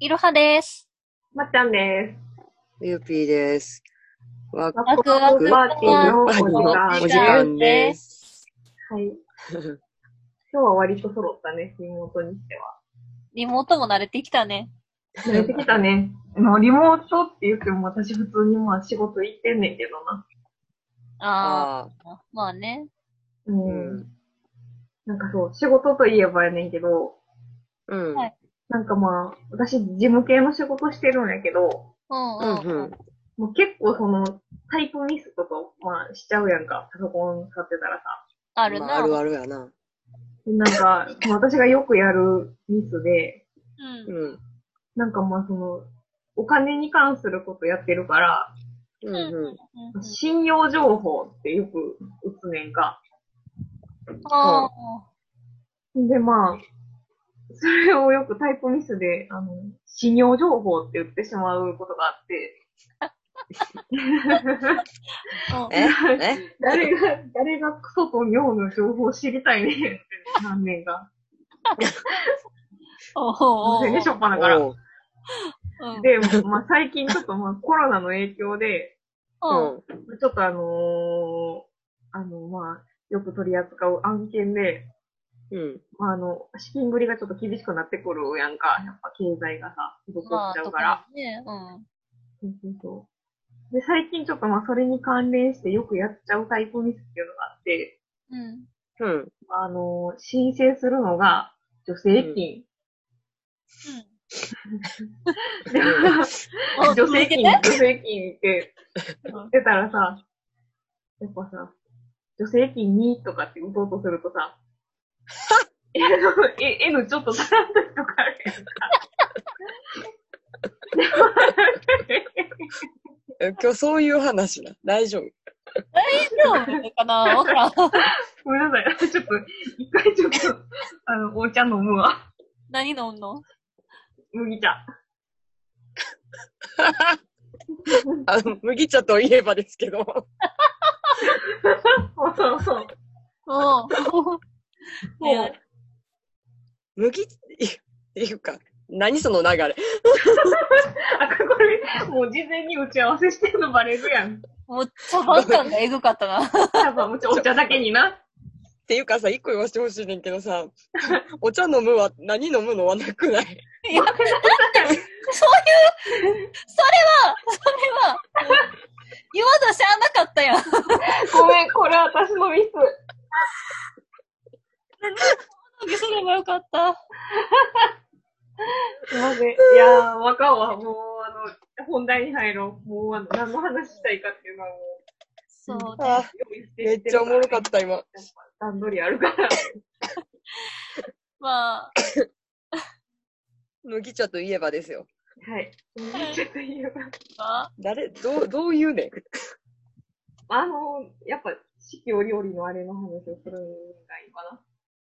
いろはです。まっちゃんです。ゆうぴーです。ワクワクワクパーティーのお時の間です。はい。今日は割と揃ったね、リモートにしては。リモートも慣れてきたね。慣れてきたね。まあリモートって言っても私普通にまあ仕事行ってんねんけどな。あああ、まあね。う。ん。なんかそう、仕事といえばやねんけど、うん。はいなんかまあ、私事務系の仕事してるんやけど、うんううんんうん。もう結構その、タイプミスとか、まあしちゃうやんか、パソコン使ってたらさ。あるな。まあ、あるあるやな。でなんか、まあ私がよくやるミスで、うん。うん。なんかまあその、お金に関することやってるから、うんううん信用情報ってよく打つねんか。ああ、でまあ、それをよくタイプミスで、あの、信用情報って言ってしまうことがあって、誰が、誰がクソと尿の情報を知りたいねんって何年か。お全然しょっぱなから。で、まあ最近ちょっとまあコロナの影響で、うん。ちょっとあのーあの、まあ、よく取り扱う案件で、うん。うん。まあ、あの、資金繰りがちょっと厳しくなってくるやんか。やっぱ経済がさ、滞っまあ、ちゃうから。特にね。うん。そうそう。で、最近ちょっとまあ、それに関連してよくやっちゃうタイプミスっていうのがあって、うん。うん。あの、申請するのが助成金。でうん。助成金、助成金って言ってたらさ、やっぱさ、助成金2とかって打とうとするとさ、N, ちょっと足らん時とかあるやん今日そういう話な。大丈夫。大丈夫かなわからん。ごめんなさい。ちょっと、一回ちょっと、あの、お茶飲むわ。何飲んの？麦茶。あの、麦茶といえばですけど。そうそうそう。うん。いや麦、っ ていうか、何その流れ？あ、これ、もう事前に打ち合わせしてんのバレるやん。もう茶番感がエグかったな。やっぱもうちょお茶だけにな。っていうかさ、一個言わせてほしいねんけどさ、お茶飲むは、何飲むのはなくない？いや、だって、そういう、それは、それは、言わなしゃあなかったやん。ごめん、これ私のミス。すればよかった。ません。いやー、わかんわ。もう、あの、本題に入ろう。もう、あの、何の話したいかっていうのはもそうう、あ用意してめっちゃおもろかった、今。段取りあるから。まあ、麦茶といえばですよ。はい。ちょっといいよ。まあ、誰、どう、どういうね？ん。あの、やっぱ、四季折々のあれの話をするのがいいかな。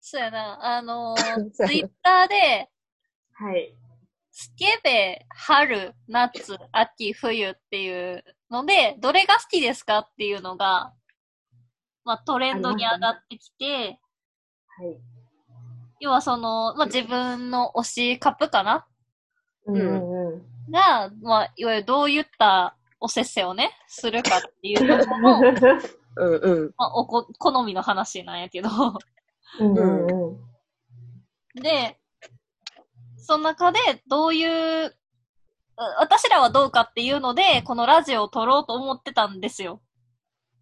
そうやな。あのー、ツイッターで、はい。スケベ、春、夏、秋、冬っていうので、どれが好きですかっていうのが、まあトレンドに上がってきて、はい。要はその、まあ自分の推しカップかな？うんうんうん。が、まあ、いわゆるどういったおせっせをね、するかっていうのも、うんうん。まあ、おこ、好みの話なんやけど。うんうんうん。で、その中でどういう、う私らはどうかっていうので、このラジオを撮ろうと思ってたんですよ。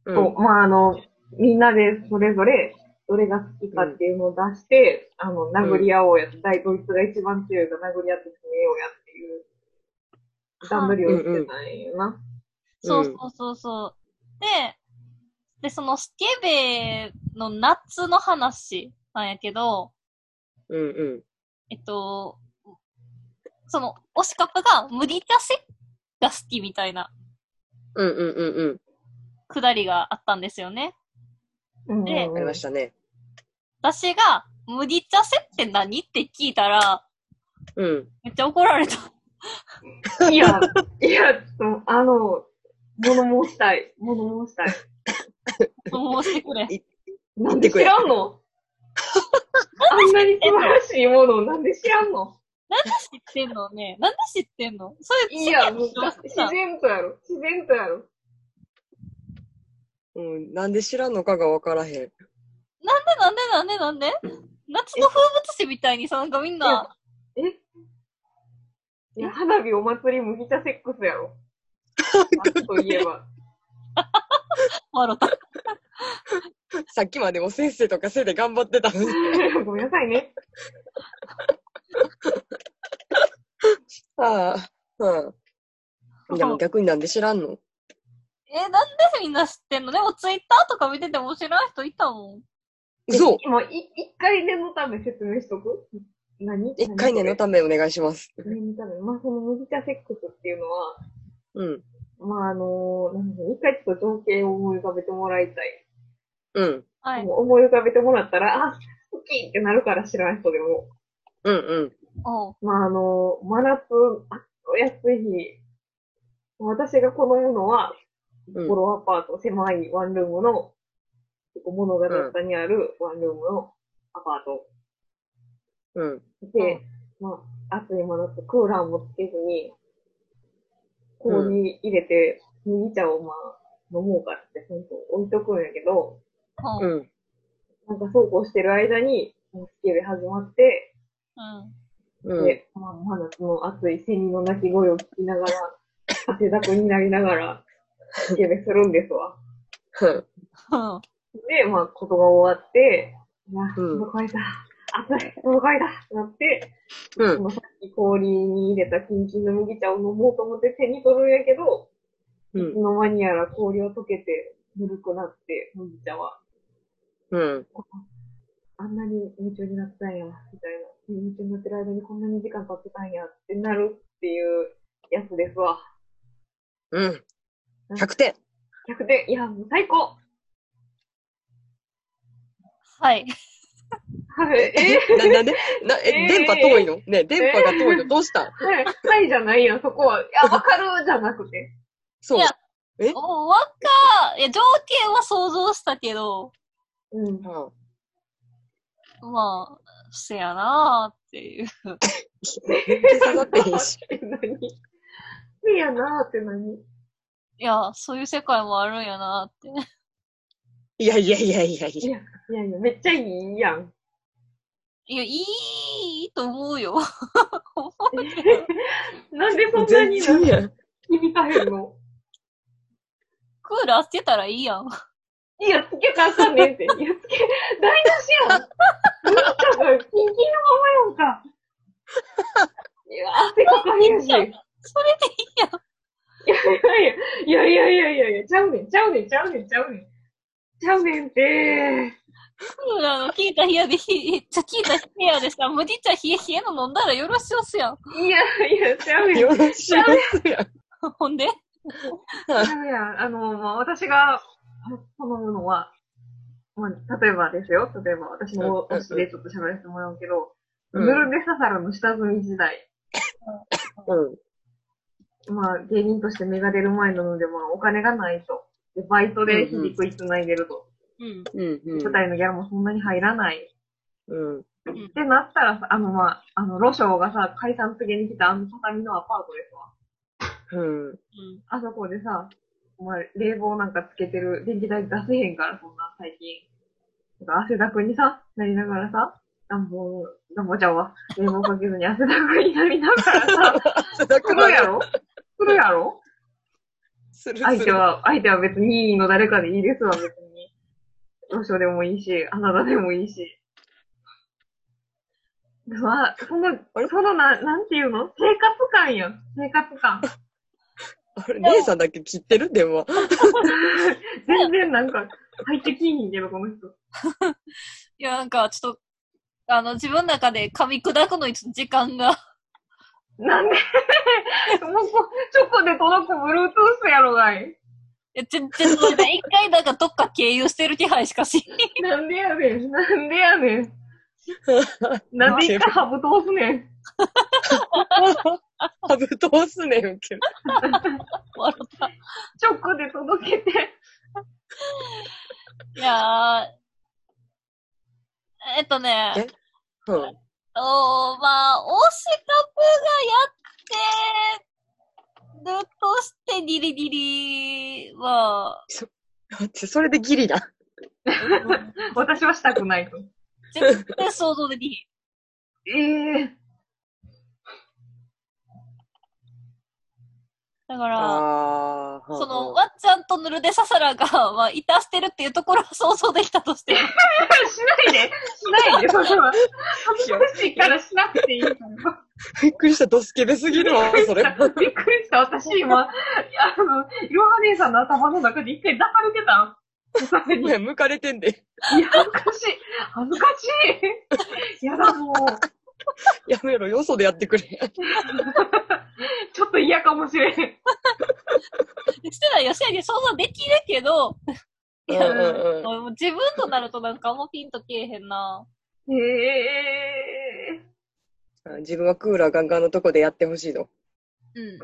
うんそう、まあ、あの、みんなでそれぞれ、どれが好きかっていうのを出して、あの、殴り合おうや、大ドイツが一番強いが殴り合って決めようやっていう、段取りをしてたんよな。そうそうそうそう。で、で、そのスケベの夏の話なんやけど、うんうん。えっと、その、推しカップが無理出せが好きみたいなうんうんうんうん。くだりがあったんですよね。うんでありましたね。私が、無理茶せって何って聞いたら、うん。めっちゃ怒られた。いや、いや、ちょっとあの、物申したい。物申したい。もうしてくれ。なんで知らんの？あんなに素晴らしいものをなんで知らんの？なんで知ってんのね？なんで知ってんの？そういや、もう自然とやろ。自然とやろ。うん。なんで知らんのかがわからへん。なんでなんでなんでなんで？夏の風物詩みたいにさ、なんかみんな、えいや、花火お祭り麦茶セックスやろ。夏といえば。笑った。さっきまでお先生とかせいで頑張ってたのに。ごめんなさいね。ああ。うん。でも逆になんで知らんの？え、なんでみんな知ってんのでもツイッターとか見てても知らん人いたもん。そう。今、い一回念のため説明しとく？何？一回念のためお願いします。念のため。まあ、その麦茶セックスっていうのは、うん。まあ、あのなんだろう一回ちょっと情景を思い浮かべてもらいたい。うん。はい。思い浮かべてもらったら、あ、好きってなるから知らん人でも。うんうん。まあ、あの真夏、暑い日、私が好むのは、うんボロアパート、狭いワンルームの、結構物語ったにあるワンルームのアパート。うん。で、まあ、暑い真夏、クーラーもつけずに、氷入れて、麦茶をまあ、飲もうかって、ほんと置いとくんやけど、うん。なんかそうこうしてる間に、もうスケベ始まって、うん。で、まあ、真夏の暑いセミの鳴き声を聞きながら、汗だくになりながら、スケベするんですわ。うん。で、まあ、ことが終わって、いや、うん喉乾いた。暑い、喉乾いたってなって、うんそ。のさっき氷に入れたキンキンの麦茶を飲もうと思って手に取るんやけど、うんいつ。の間にやら氷を溶けて、ぬるくなって、麦茶は。うん。あんなに夢中になってたんや、みたいな。夢中になってる間にこんなに時間経ってたんやってなるっていうやつですわ。うん。100点。100点。いや、もう最高はい。はい。え な、なんで？な、え、えー電波遠いの？ね電波が遠いの？どうした？んはい、はいじゃないやん、そこは。いや、わかるじゃなくて。そうい。やえ？おわかいや、条件は想像したけど、うん。うんまあ、せやなーっていう。下がってへんし。え、何？いやなーって何？いや、そういう世界もあるんやなーって。いやいやいやいや。いや、いやいや、めっちゃいいやん。いや、いいと思うよ。なんでそんな全に然やん。響かへんの？クーラーつけたらいいやん。いや、つけたらあかんねんって。いや、つけ、台無しやん。キンキンのままやんか。いや、汗かかへんし。いやいそれでいいやん。やいや、いやいやいやいや、ちゃうねん、ちゃうねん、ちゃうねん、ちゃうねん。ちゃうねんって。クーラーの効いた部屋でひ、ちゃ、効いた部屋でさ、麦茶冷え冷えの飲んだらよろしおすやん。いやいや、ちゃうねん。よろしいですやん。ほんで？ちゃうやん。あの、まあ、私が好むのは、まあ、例えばですよ。例えば、私の推しでちょっと喋らせてもらうけど、うんヌルネササラの下積み時代。うん。まあ、芸人として芽が出る前なので、まあ、お金がないと。で、バイトで日々食いつないでると。うん。うん。うん。舞台のギャラもそんなに入らない。うん。ってなったらさ、あの、まあ、あの、ロショウがさ、解散告げに来たあの畳のアパートですわ。うん。うん。あそこでさ、お前、冷房なんかつけてる、電気代出せへんから、そんな、最近。なんか汗だくにさ、なりながらさ、暖房、暖房ちゃうわ。冷房かけずに汗だくになりながらさ、汗だく来るやろ？来るやろ？する相手は、相手は別に任意の誰かでいいですわ、別に。ロショウでもいいし、あなたでもいいし。まあ、そのあれ、そのな、なんていうの？生活感やん。生活感。あれ、姉さんだけ切ってる？電話。全然なんか、入ってきひんけど、この人。いや、なんか、ちょっと、あの、自分の中で噛み砕くのに時間が。なんで？もうこ、チョコで届く Bluetooth やろがい。え、ちょ、ちょ、ちょ、一回なんかどっか経由してる気配しかし。なんでやねん。なんでやねん。なんで一回ハブ通すねん。ハブ通すねん、ウケる。笑った。チョコで届けて。いやー。えっとね、え？うん。と、まあ、推しカプがやってるとしてギリギリは、だってそれでギリだ。う ん私はしたくないと。全然想像できひん。ええだから。その、わっちゃんとヌルデササラが、まあ、いたしてるっていうところは想像できたとしても、しないで、しないで、それは。恥ずかしいからしなくていいから。びっくりした、ドスケベすぎるわ、それ。びっくりした、私今、あの、いろは姉さんの頭の中で一回出されてたん。いいや、向かれてんで。や、恥ずかしい。恥ずかしい。やだ、もう。やめろ、よそでやってくれ。ちょっと嫌かもしれん。してないよ、せやけど想像できるけど、いや、うんうんうんもう自分となるとなんかあんまピンとけえへんな。へえ自分はクーラーガンガンのとこでやってほしいの。うん。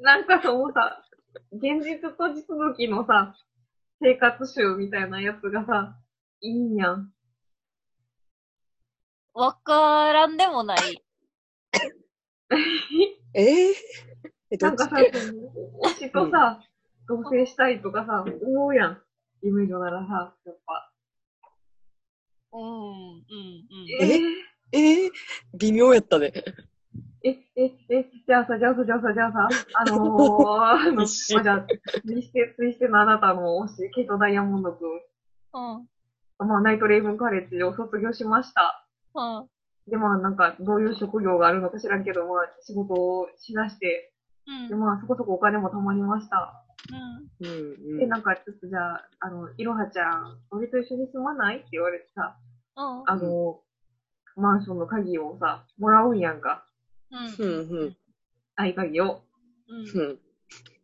なんかそのさ、現実と地続きのさ、生活集みたいなやつがさ、いいんやん。わからんでもない。えー、え、どっち？なんかさ、その推しとさ、同棲したいとかさ、思うやん。夢女ならさ、やっぱ。うん、うん、うん。ええー、微妙やったね。え、え、え、じゃあさ、じゃあさ、じゃあさ、じゃあさ、あのー、あの、まあじゃあ、ツイステ、ツイステのあなたの推し、ケイト・ダイヤモンド君、うん、まあ、ナイト・レイブン・カレッジを卒業しました。うん、で、まあ、なんか、どういう職業があるのか知らんけど、まあ、仕事をしだして、うんで、、まあ、そこそこお金も貯まりました。うん。うんうで、ん。なんか、ちょっとじゃあ、あの、いろはちゃん、俺と一緒に住まない？って言われてさ、うん、あの、マンションの鍵をさ、もらうんやんか。うん、うんうん。合鍵を。うん、うん。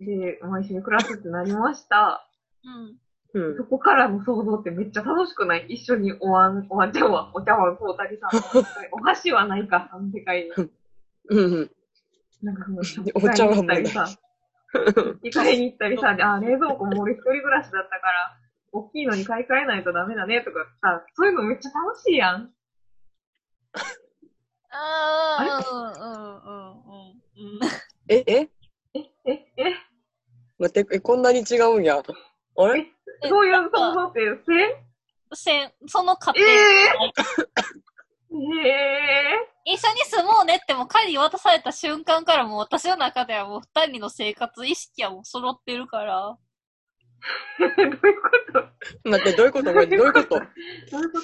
で、まあ、一緒に暮らすってなりました。うん。うん。そこからの想像ってめっちゃ楽しくない？一緒におわん、おわんちゃんは、お茶碗買うたりさ、お箸はないか、あの世界に。うんうん。なんかその、お茶碗もたりさ、買いに行ったりさ、あ、冷蔵庫も俺一人暮らしだったから、大きいのに買い替えないとダメだねとかさ、そういうのめっちゃ楽しいやん。あー、うん、うん、うん、うん。え、え？え、え、え、待って、え、こんなに違うんや。あれ？えそういう想像って、せん、その過せ程、ええ 一緒に住もうねっても鍵渡された瞬間からもう私の中ではもう二人の生活意識はもう揃ってるから。ー、どういうこと？待って、どういうこと？これどういうこと？どういうこ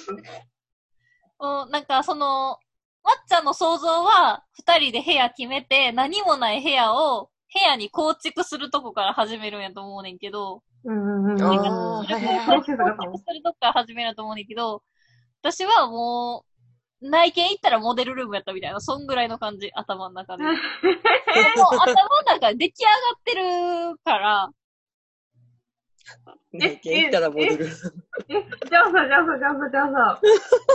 と？なんかその、わっちゃんの想像は二人で部屋決めて何もない部屋を部屋に構築するとこから始めるんやと思うねんけど、うんうんうん。あー構はいはいはい築するとこから始めると思うねんけど、私はもう、内見行ったらモデルルームやったみたいな、そんぐらいの感じ、頭の中で。もう頭の中で出来上がってるから、ね、行ったらモデル。え、じゃあさ、じゃあさ、じゃあさ、じゃあさ、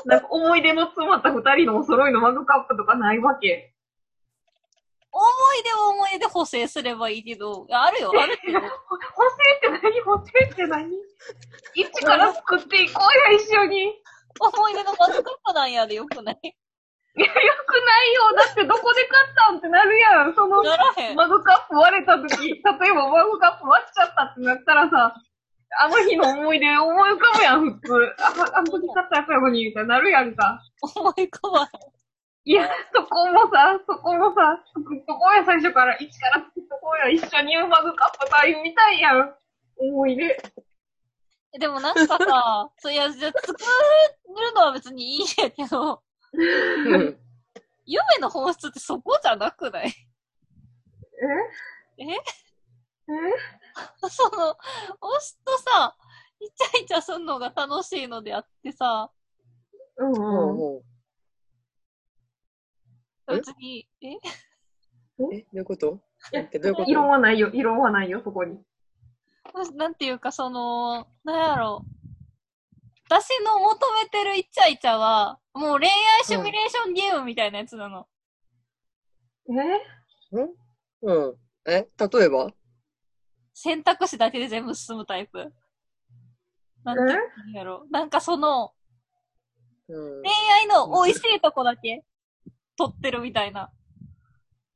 なんか思い出の詰まった二人のお揃いのマグカップとかないわけ？思い出を思い出で補正すればいいけど、あるよ、あるけど。補正って何？補正って何？一から作っていこうや、一緒に。い思い出のマグカップなんやでよくない？や、よくないよ。だってどこで買ったんってなるやん。その。マグカップ割れた時、例えばマグカップ割っちゃったってなったらさ、あの日の思い出思い浮かぶやん、普通。あ、あの時買ったやつやのに、みたいになるやんか。思い浮かば。いや、そこもさ、そこもさ、作っとこうや、最初から。一から作っとこうや。一緒にマグカップ買いみたいやん。思い出。でもなんかさ、そういや、じゃあ作るのは別にいいんやけど、うん。夢の本質ってそこじゃなくない？え？え？え？その、推しとさ、イチャイチャすんのが楽しいのであってさ、うんうん。うん別に、え？え、どういうこと？え待ってどういうこと？異論はないよ。異論はないよ、そこに。なんていうかその、なんやろ。私の求めてるイチャイチャは、もう恋愛シミュレーションゲームみたいなやつなの。え？うん？え、例えば？選択肢だけで全部進むタイプ。なんていうんやろ。なんかその、うん恋愛の美味しいとこだけ撮ってるみたいな。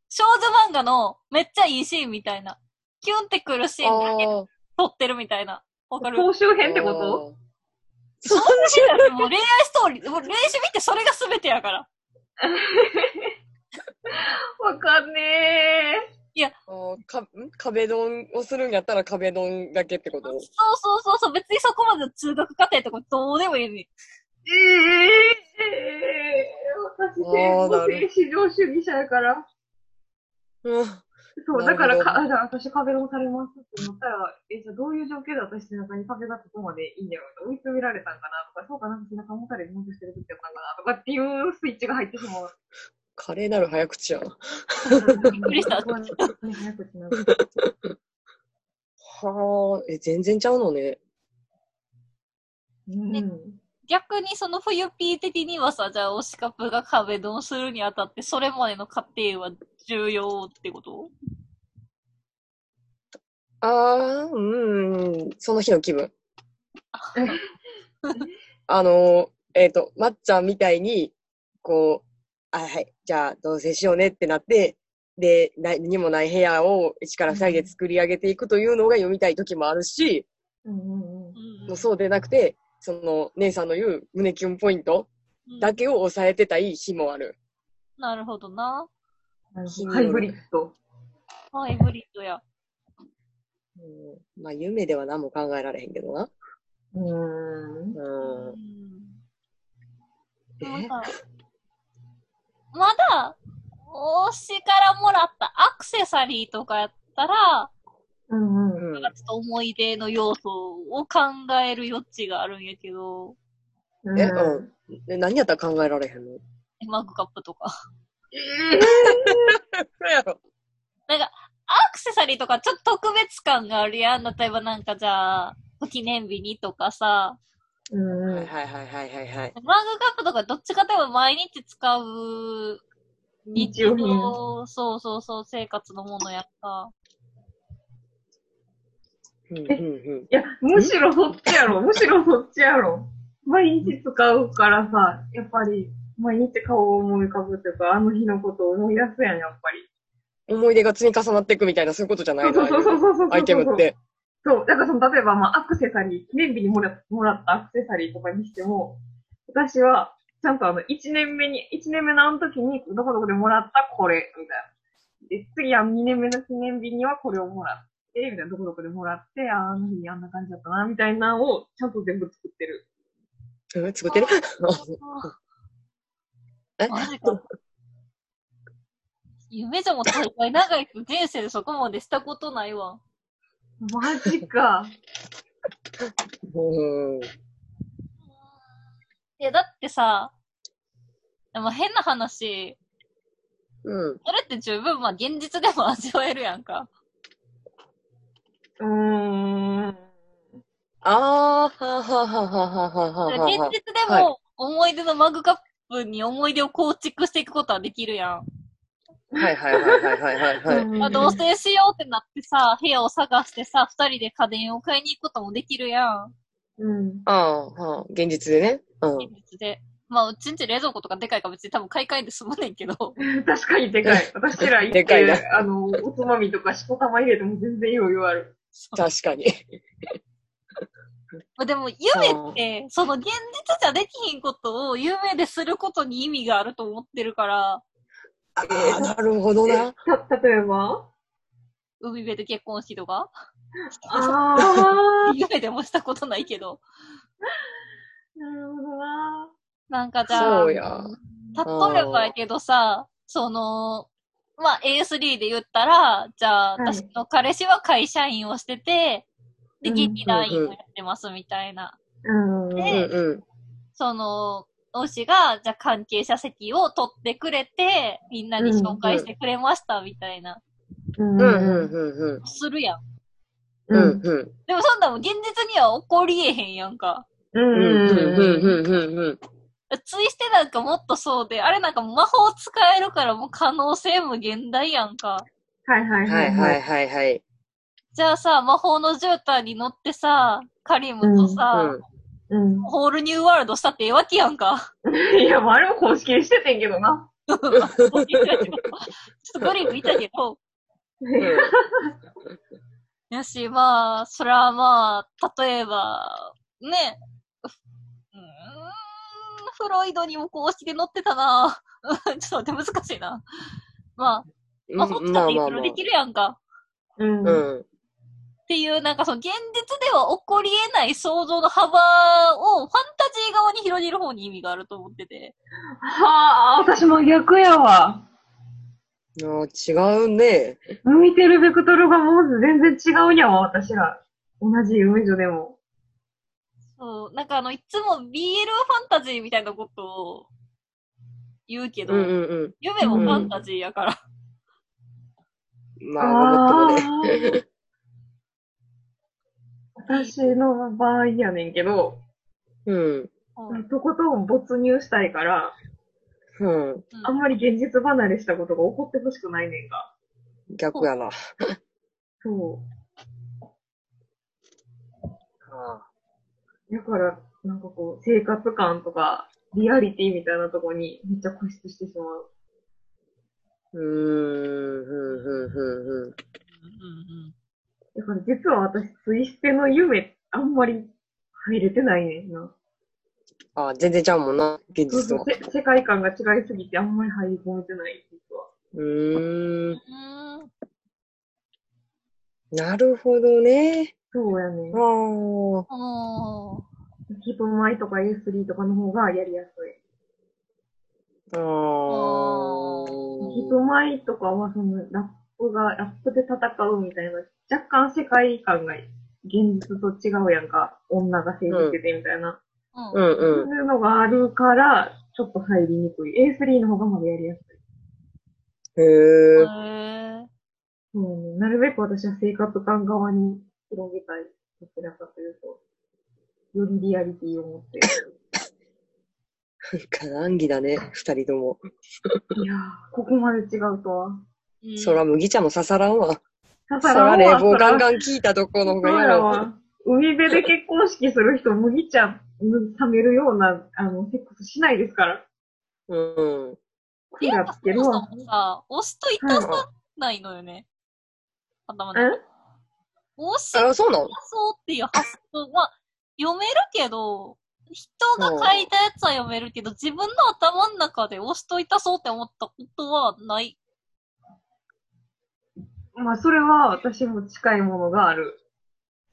少女漫画のめっちゃいいシーンみたいな。キュンってくるシーンだけあ撮ってるみたいな。わかる？総集編ってこと？そんなにだってもう恋愛ストーリー、もう練習見てそれが全てやから。わかんねあーかん？壁ドンをするんやったら壁ドンだけってこと？そうそうそうそう、別にそこまでの通学過程とかどうでもいいのに。ー。ええー、私、あーなる戦後至上主義者やから。うん。そう、だからか、あじゃあ私壁ドンされますって思ったら、え、じゃあどういう状況で私背中に壁がここまでいいんやろうと追い詰められたんかなとか、そうかなんか背中持たれてもしてる時やったんかなとかっていうスイッチが入ってしまう。華麗なる早口やな。びっくりした早口なるはあ、え、全然ちゃうのね。うん。逆にその冬ピー的にはさ、じゃあ推しカプが壁ドンするにあたって、それまでの過程は重要ってこと？ああ、うん、その日の気分。あの、えっ、と、まっちゃんみたいに、こう、あはい、じゃあ同棲しようねってなって、で、何にもない部屋を一から二人で作り上げていくというのが読みたい時もあるし、うんうんうん。うんもうそうでなくて、その姉さんの言う胸キュンポイントうんだけを抑えてたい日もある。なるほどな。なるほどハイブリッド。ハイブリッドや。うん、まあ夢では何も考えられへんけどな。うーん。うん。うんえ？まだ、まだ、推しからもらったアクセサリーとかやったら、うんうん。うんちょっと思い出の要素を考える余地があるんやけど、え、うん。で何やったら考えられへんの？マグカップとか。そうやろ。なんか、アクセサリーとかちょっと特別感があるやん。例えばなんかじゃあ、記念日にとかさ、うんうん。はいはいはいはいはいはい。マグカップとかどっちかといえば毎日使う日用品。そうそうそう、生活のものやった。うんうんうん。いや、むしろそっちやろ。むしろそっちやろ。毎日使うからさ、やっぱり、毎日顔を思い浮かぶというか、あの日のことを思い出すやん、やっぱり。思い出が積み重なっていくみたいな、そういうことじゃないの？そうそうそうそうそう。アイテムっ。て。そう。だからその、例えば、まあ、アクセサリー、記念日にもらもらったアクセサリーとかにしても、私は、ちゃんとあの、1年目に、1年目のあの時に、どこどこでもらったこれ、みたいな。で、次は2年目の記念日にはこれをもらって、みたいな、どこどこでもらって、あの日あんな感じだったな、みたいなのを、ちゃんと全部作ってる。うん作ってる？え？マジか。夢じゃも大会長い人生でそこまでしたことないわ。マジか。うん。いや、だってさ、でも変な話、うん。それって十分、まあ現実でも味わえるやんか。うーん。ああ、はあはあはあはあはあはあはあ。現実ではいも思い出のマグカップに思い出を構築していくことはできるやん。はいはいはいはいはいはいはい。まあ、同棲しようってなってさ、部屋を探してさ、二人で家電を買いに行くこともできるやん。うん。ああ、はあ、現実でね。うん。現実で。まあ、うちんち冷蔵庫とかでかいから別に多分買い替えで済むねんけど。確かにでかい。私ら行っでかいあの、おつまみとかしこたま入れても全然余裕ある。確かに。まあでも、夢って、その現実じゃできひんことを夢ですることに意味があると思ってるから、ああ、なるほどな。た、例えば？海辺で結婚式とか？ああ。夢でもしたことないけど。なるほどな。なんかじゃあ、そうや。例えばやけどさ、その、まあ A3 で言ったら、じゃあ、はい私の彼氏は会社員をしてて、で、うん劇団員をやってますみたいな。うん。うんでうん。その、推しが、じゃあ関係者席を取ってくれて、みんなに紹介してくれましたみたいな、うん。うんうんうんするやん。うん。うん。うんうん。でもそんなもん現実には起こりえへんやんか。うん。うんうんうん。うんうんうん。ツイしてなんかもっとそうで、あれなんか魔法使えるからもう可能性無限大やんか。はいはいははいいははいい。はいはい。じゃあさ、魔法の絨毯に乗ってさ、カリムとさ、うん。ホールニューワールドしたってええわけやんか。いや、まあ、あれも公式にしててんけどな。ちょっとドリンクいたけど。うん やし、まあ、それはまあ、例えば、ね、フロイドにも公式で載ってたな ちょっと待って、難しいな。まあ、まあ、そっちだっていろいろできるやんか。うん。うん。っていう、なんかその現実では起こり得ない想像の幅をファンタジー側に広げる方に意味があると思ってて。はあ、私も逆やわ。あー違うね。向いてるベクトルがもう全然違うんやわ、私ら。同じ夢女でも。そう、なんかあの、いつも BL ファンタジーみたいなことを言うけど、うんうんうん。夢もファンタジーやから。まあ、ごもっともね。ー私の場合やねんけど、うん。うんとことん没入したいから、うん。あんまり現実離れしたことが起こってほしくないねんか。逆やな。そう。あだから、なんかこう、生活感とか、リアリティみたいなとこにめっちゃ固執してしまう。ーうーん、ふんふんふんふん。うんうんだから実は私、ツイステの夢、あんまり入れてないねんな。あー全然ちゃうもんな、現実とは。そうそうせ世界観が違いすぎてあんまり入り込めてない、実は。うーん。なるほどね。そうやねあ。あ。あヒトマイとか A3 とかの方がやりやすい。あヒートマイとかはそのラップが、ラップで戦うみたいな、若干世界観が現実と違うやんか。女が政治しててみたいな。あ。うんそううん。いうのがあるから、ちょっと入りにくい。A3 の方がまだやりやすい。へえ。へえ。うん、なるべく私は生活感側に広げたい。どちらかというと。よりリアリティを持って。なんか難儀だね、二人とも。いやー、ここまで違うとは。うんそら麦茶も刺さらんわ。刺そら冷房ガンンガン効いたとこの方そうが嫌だわ。海辺で結婚式する人、麦茶冷めるような、あの、セックスしないですから。うん。クーラーつけるわ。さ、押しといたさないのよね。頭の。押しあ、そうなの？そうっていう発想は、読めるけど、人が書いたやつは読めるけど、自分の頭の中で押しといたそうって思ったことはない？まあ、それは私も近いものがある。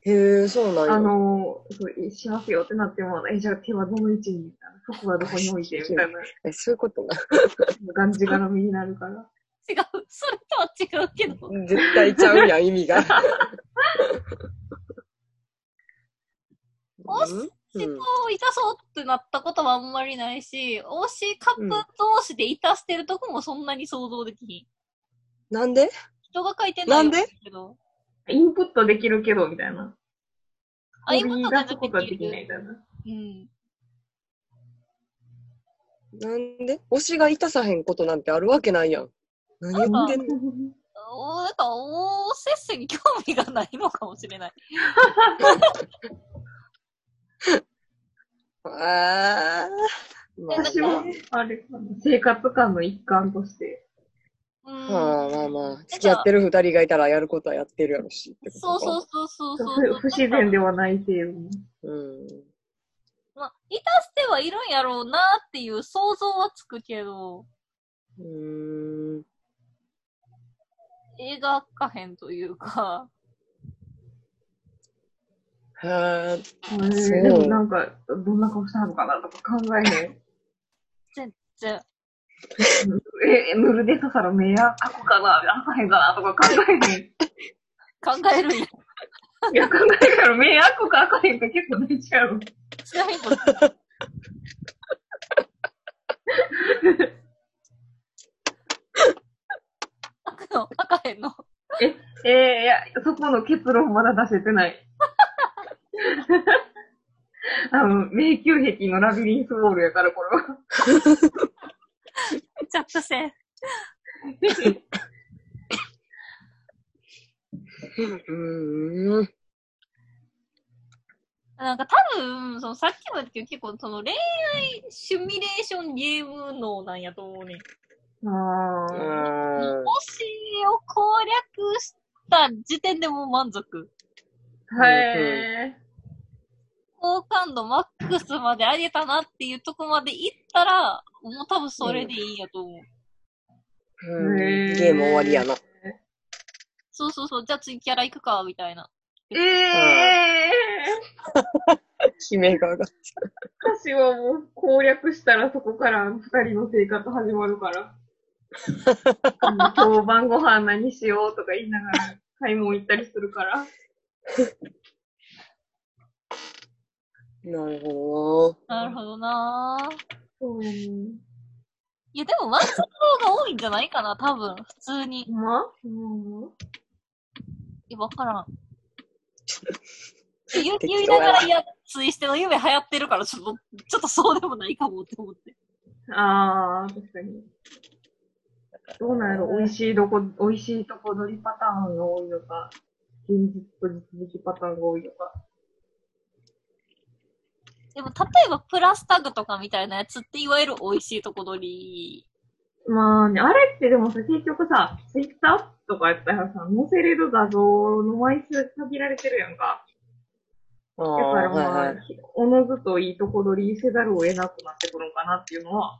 へえ、そうなんや。あの、そうしますよってなっても、え、じゃあ手はどの位置に？みたいな。服はどこに置いて？みたいな。え、そういうことな。がんじがらみになるから。違う。それとは違うけど。絶対ちゃうやん、意味が。押しうん人をいたそうってなったことはあんまりないし、推しカップ同士でいたしてるとこもそんなに想像できひん。なんで？人が書いてないなんでけど。インプットできるけど、みたいな。あ、今取りのが出すことはでできないみたいな。うん。なんで？推しがいたさへんことなんてあるわけないやん。何言ってんのおなんか、おせっせに興味がないのかもしれない。ああ。まあ私は、あれかな、生活感の一環として。うん。まあまあまあ、付き合ってる二人がいたらやることはやってるやろしってことか。そうそうそうそうそう不不自然ではない程度に。うん。まあ、いたしてはいるんやろうなっていう想像はつくけど、うーん。描かへんというか、はあ、えーでもなんか、どんな顔したのかなとか考えへん。じゃえ、塗るで刺さる目や描くかな開かへんかなとか考えへん。考えるんや。いや、考えるから目開くか開かへんか結構大事やろ。ちなみにこれ、開くの開かへんのえー、いや、そこの結論まだ出せてない。あの、迷宮壁のラビリンスウォールやから、これは。チャットせん。うーん。だなんか多分、そのさっきも言ったけど、結構その恋愛シミュレーションゲーム脳なんやと思うね。あうあ。ん。推しを攻略した時点でもう満足。はい。好感度マックスまで上げたなっていうとこまで行ったら、もう多分それでいいんやと思う。うんへゲーム終わりやな。そうそうそう、じゃあ次キャラ行くか、みたいな。ええ悲鳴が上がっ私はもう攻略したらそこから二人の生活始まるから。う ん今日晩ご飯何しようとか言いながら買い物行ったりするから。なるほどなるほどなうやね。いや、でも満足度が多いんじゃないかな、多分、普通に。ま？うん。いや、わからん。言う言いながら、いや、ツイステの夢流行ってるから、ちょっと、ちょっとそうでもないかもって思って。ああ、確かに。どうなんやろ？美味しいどこ、美味しいとこ取りパターンが多いのか、現実と実績パターンが多いのか。でも、例えば、プラスタグとかみたいなやつって、いわゆる美味しいとこ取り。まあね、あれってでもさ、結局さ、ツイッターとかやったらさ、載せれる画像の枚数限られてるやんか。あだからあ、まあ、はいはい。おのずといいとこ取りせざるを得なくなってくるのかなっていうのは、あう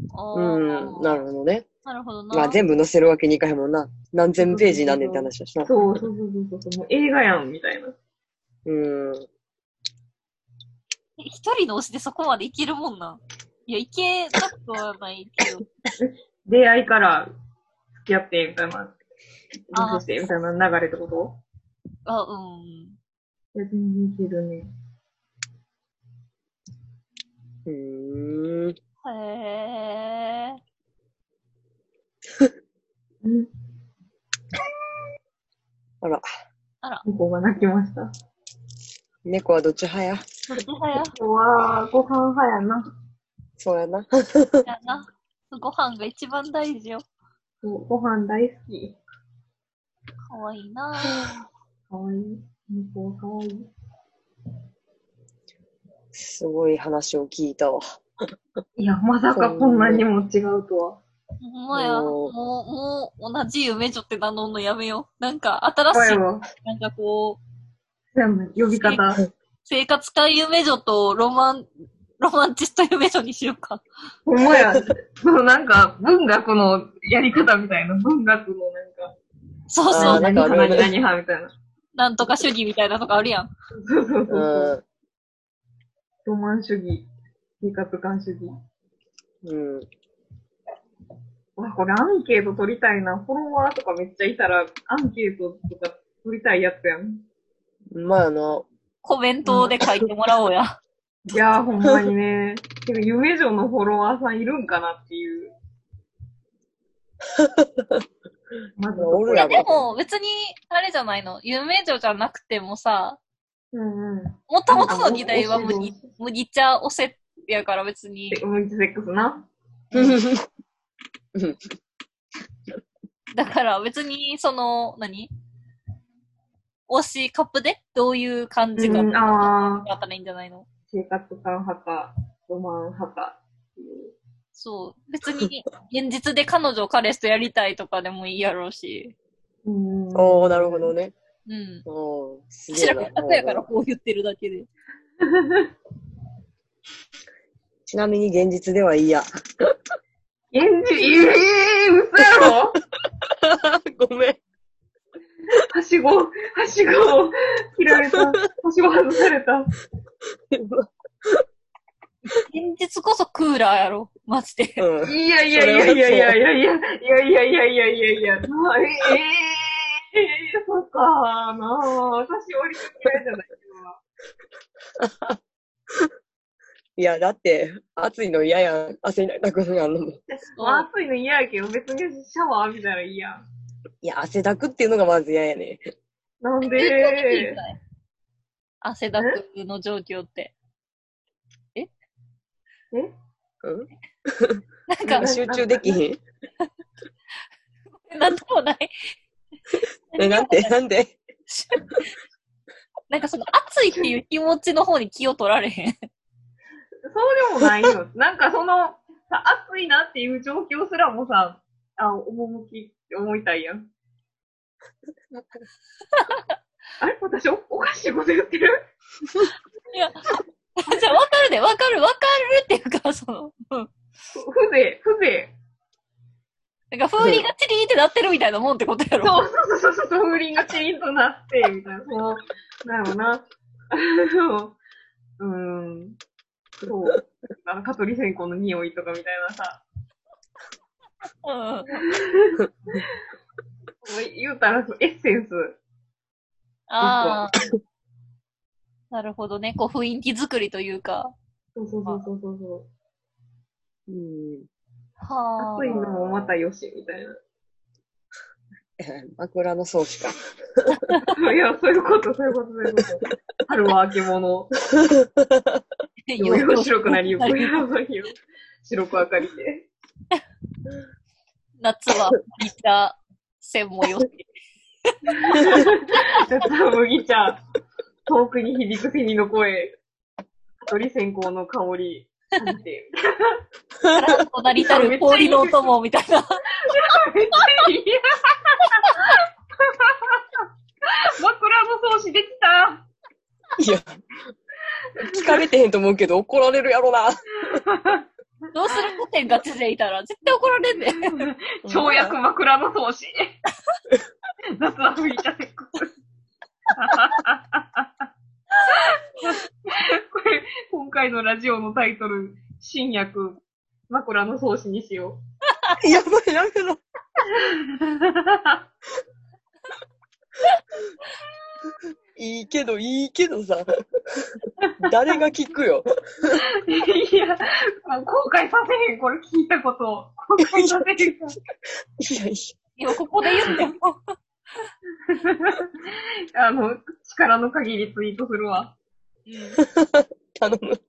ん、ーなるほどね。なるほどな。まあ全部載せるわけにいかへんもんな。何千ページなんねんって話だしな。そうそうそうそうそう、もう映画やん、みたいな。うん。え一人の推しでそこまでいけるもんな。いや、いけなくはないけど。出会いから付き合って、みたいな。あリスして、みたいな流れってこと？あ、うん。いや、全然いけるね。うーん。へえ。うん。あら、猫が泣きました。猫はどっち派や？どっち派や？ここは、ご飯派やな。そうやな。やな。ご飯が一番大事よ。そうご飯大好き。かわいいなかわいい。猫はかわいい。すごい話を聞いたわ。いや、まさかこんなにも違うとは。ほんまや。もう、もう、同じ夢女って名乗るのやめよう。なんか、新しい、なんかこう、全部呼び方。生活感夢女とロマン、ロマンチスト夢女にしようか。ほんまや。そのなんか、文学のやり方みたいな。文学のなんか、そうそう。何派何派みたいな。なんとか主義みたいなのがあるやん。そうそうそううそう。ん。ロマン主義。生活感主義。うん。あ、これアンケート取りたいな。フォロワーとかめっちゃいたら、アンケートとか取りたいやつやん。まあな、コメントで書いてもらおうや。いやー、ほんまにね。てか、夢女のフォロワーさんいるんかなっていう。まずそこおるやろでも、別に、あれじゃないの。夢女じゃなくてもさ、うんうん。もともとの時代は無なんにか、無にちゃおせやから別に。で、ムイツセックスな。だから別に、その、何？推しカップでどういう感じがうん、ああったらいいんじゃないの？生活感派か、ロマン派かっていう。そう。別に、現実で彼女、彼氏とやりたいとかでもいいやろうし。うん。おー、なるほど。ね。うん。おー、すげ知らなかったやからこう言ってるだけで。ちなみに現実ではいいや。現実、ええー、嘘やろ？ごめん。はしご、はしごを切られた。はしご外された。現実こそクーラーやろ？マジで。うん。いやいやいやいやいやいやいやいやいやいやいやいやいやなええー、そっかな私割と嫌いじゃない？けどいや、だって、暑いの嫌やん。汗になりたくなるのも。まあ暑いの嫌やけど別にシャワー浴びたらいいやん。いや、汗だくっていうのがまず嫌やね。なんで？汗だくの状況って。え？うん？なんか、集中できひん？なんともない。え、なんて？なんでなんかその熱いっていう気持ちの方に気を取られへん。そうでもないよ。なんかその、さ、暑いなっていう状況すらもさ、あ、趣って思いたいやん。あれ私お、おかしいこと言ってる？いや、じゃあわかるで、わかる、わかるっていうか、その、うん。ふ風情、風情。なんか風鈴がチリーってなってるみたいなもんってことやろ。そうそうそうそう、風鈴がチリンとなって、みたいな、その、なんやろな。うーん。そう。あの、蚊取り線香の匂いとかみたいなさ。うん。言うたら、エッセンス。ああ。なるほどね。こう雰囲気作りというか。そうそうそうそうそうそうん。う。はあ。暑いのもまたよし、みたいな。枕草子か。いや、そういうこと、そういうこと、そういうこと。春は明け物。よよ白くなりゆく。白く明かりで。夏は麦茶専門よし。夏は麦茶。遠くに響くセミの声。鳥線香の香り。感じて。隣たる氷のお供みたいな。めっちゃいい。枕草子できた。いや、聞かれてへんと思うけど怒られるやろな。どうする古典ガチでいたら絶対怒られんねん。跳躍枕草子。夏は麦茶セックス。これ、今回のラジオのタイトル、新薬、枕草子にしよ やばい、やめろ。う。いいけど、いいけどさ。誰が聞くよ。いや、後悔させへん、これ聞いたこと。後悔させへん。いやい今ここで言っても。あの、力の限りツイートするわ。や、頼む。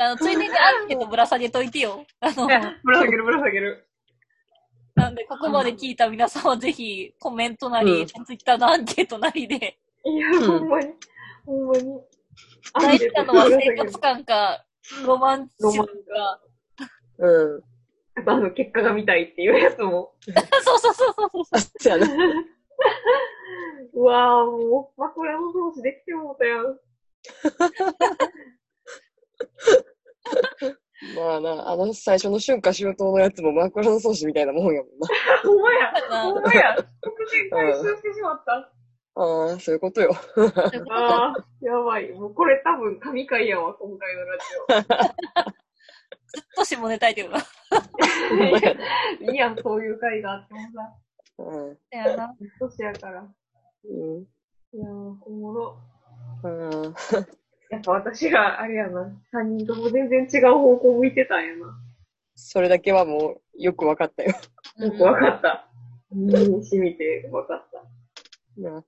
あの、ついでにアンケートぶら下げといてよ。あのぶら下げる、ぶら下げる。なんで、ここまで聞いた皆さんはぜひ、コメントなり、うんツイッターのアンケートなりで、いや、うんほんまに。ほんまに。大事なのは生活感か、ロマンチックか。うん。あとあの、結果が見たいっていうやつも。そうそうそうそうそう。あ、そうやな。うわぁ、もう、枕の同士できてもうたやん。まあな、あの最初の春夏秋冬のやつも枕草子みたいなもんやもんな。ほんまや。なほんまや。回収してしまった。ああ、そういうことよ。ああ、やばい。もうこれ多分神回やわ、今回のラずっと下ネタ言ってるな。い いやん、そういう回があってもさ。うん。そやな。年やから。うん。いやー、おもろ。うん。やっぱ私が、あれやな、三人とも全然違う方向向いてたんやな。それだけはもうよくわかったよ。よくわかった。身に染みてわかった。な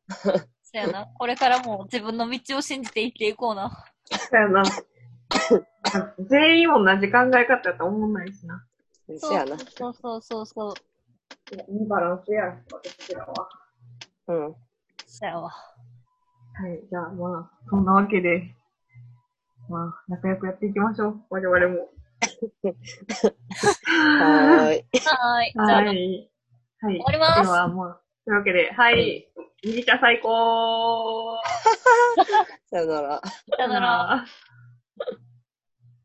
そやな。これからも自分の道を信じて生きていこうな。そやな。全員同じ考え方やったら思んないしな。そやな。そうそうそうそう。いやいいバランスや、私らは。うん。そやわ。はい、じゃあまあ、そんなわけで、まあ、仲良くやっていきましょう。我々も。はーい。はーい。はい。はい。終わりますでは、まあ、というわけで、はい。麦茶最高 さよなら。さよなら。ら。